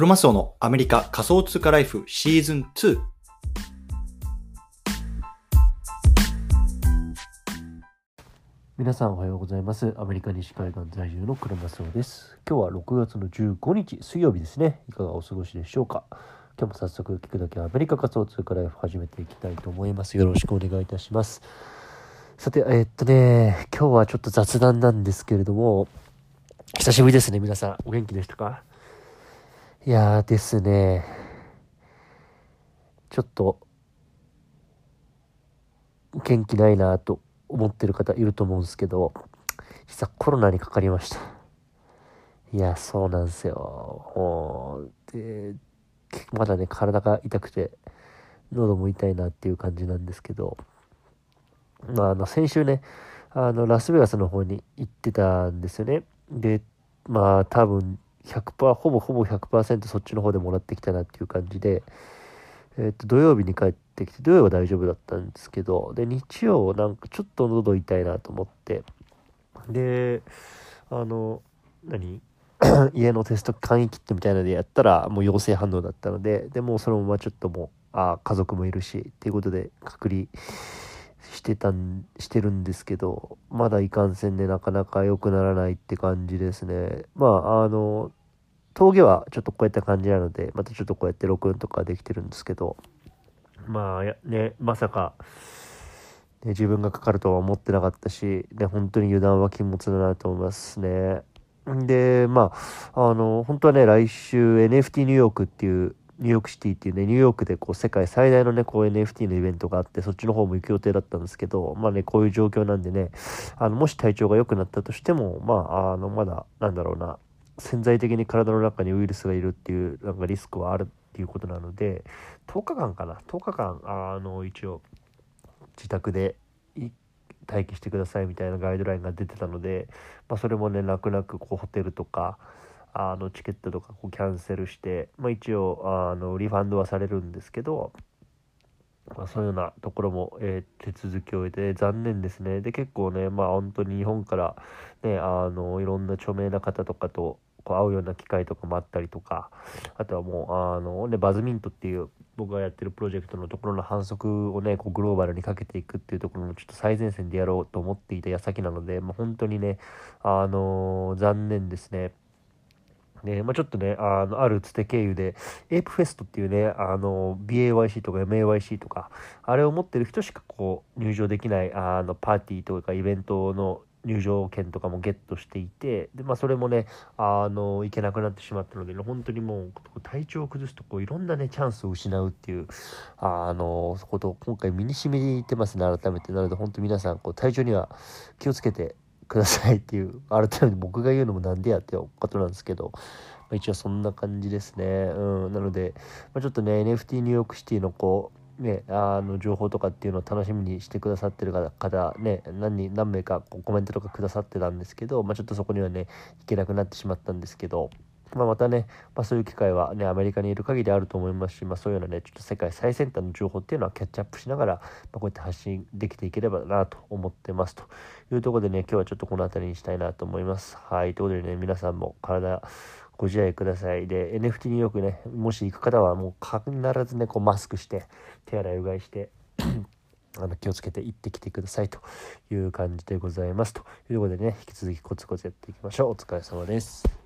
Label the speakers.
Speaker 1: クロマスオのアメリカ仮想通貨ライフシーズン2。
Speaker 2: 皆さんおはようございます。アメリカ西海岸在住のクロマスオです。今日は6月の15日水曜日ですね。いかがお過ごしでしょうか。今日も早速聞くだけアメリカ仮想通貨ライフ始めていきたいと思います。よろしくお願いいたします。さて、えーっとね、今日はちょっと雑談なんですけれども、久しぶりですね、皆さん。お元気でしたか？いやーですね、ちょっと、元気ないなと思ってる方いると思うんですけど、実はコロナにかかりました。いや、そうなんですよ。もう、で、まだね、体が痛くて、喉も痛いなっていう感じなんですけど、まあ、あの、先週ね、あの、ラスベガスの方に行ってたんですよね。で、まあ、多分、100%、ほぼほぼ100%そっちの方でもらってきたなっていう感じで、えっと、土曜日に帰ってきて、土曜は大丈夫だったんですけど、で、日曜なんかちょっと喉痛いなと思って、で、あの、何？家のテスト簡易キットみたいなのでやったらもう陽性反応だったのででもうそのままちょっともうあ家族もいるしっていうことで隔離してたんしてるんですけどまだいかんせんでなかなか良くならないって感じですねまああの峠はちょっとこうやった感じなのでまたちょっとこうやって録音とかできてるんですけどまあねまさか、ね、自分がかかるとは思ってなかったし、ね、本当に油断は禁物だなと思いますね。で、まあ、あの、本当はね、来週 NFT ニューヨークっていう、ニューヨークシティっていうね、ニューヨークでこう世界最大のね、こう NFT のイベントがあって、そっちの方も行く予定だったんですけど、まあね、こういう状況なんでね、あの、もし体調が良くなったとしても、まあ、あの、まだ、なんだろうな、潜在的に体の中にウイルスがいるっていう、なんかリスクはあるっていうことなので、10日間かな、10日間、あの、一応、自宅で待機してくださいみたいなガイドラインが出てたので、まあ、それもね泣く泣くこうホテルとかあのチケットとかこうキャンセルして、まあ、一応あのリファンドはされるんですけど、まあ、そういうようなところも、えー手続きを終えて残念ですねで結構ねまあ本当に日本からねあのいろんな著名な方とかとこう会うような機会とかもあったりとかあとはもうあの、ね、バズミントっていう僕がやってるプロジェクトのところの反則をねこうグローバルにかけていくっていうところもちょっと最前線でやろうと思っていた矢先なので、まあ、本当にねあの残念ですね。ねまあ、ちょっとね、あの、あるつて経由で、エープフェストっていうね、あの、BAYC とか MAYC とか、あれを持ってる人しかこう、入場できない、あの、パーティーとかイベントの入場券とかもゲットしていて、で、まあ、それもね、あの、行けなくなってしまったので、本当にもう、体調を崩すと、こう、いろんなね、チャンスを失うっていう、あの、ことを今回身に染みてますね、改めて。なので、本当皆さん、こう、体調には気をつけて、くださいっていう改めて僕が言うのもなんでやってことなんですけど、まあ、一応そんな感じですね。うん。なので、まあ、ちょっとね NFT ニューヨークシティのこうねあの情報とかっていうのを楽しみにしてくださってる方ね何人何名かこうコメントとかくださってたんですけど、まあ、ちょっとそこにはね行けなくなってしまったんですけどまあ、またね、まあ、そういう機会はね、アメリカにいる限りあると思いますし、まあ、そういうようなね、ちょっと世界最先端の情報っていうのはキャッチアップしながら、まあ、こうやって発信できていければなと思ってますというところでね、今日はちょっとこの辺りにしたいなと思います。はい、ということでね、皆さんも体、ご自愛ください。で、NFT によくね、もし行く方はもう必ずね、こうマスクして、手洗いうがいして、あの気をつけて行ってきてくださいという感じでございます。ということでね、引き続きコツコツやっていきましょう。お疲れ様です。